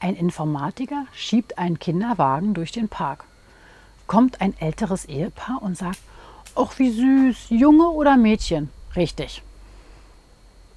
Ein Informatiker schiebt einen Kinderwagen durch den Park. Kommt ein älteres Ehepaar und sagt, ach wie süß, Junge oder Mädchen? Richtig.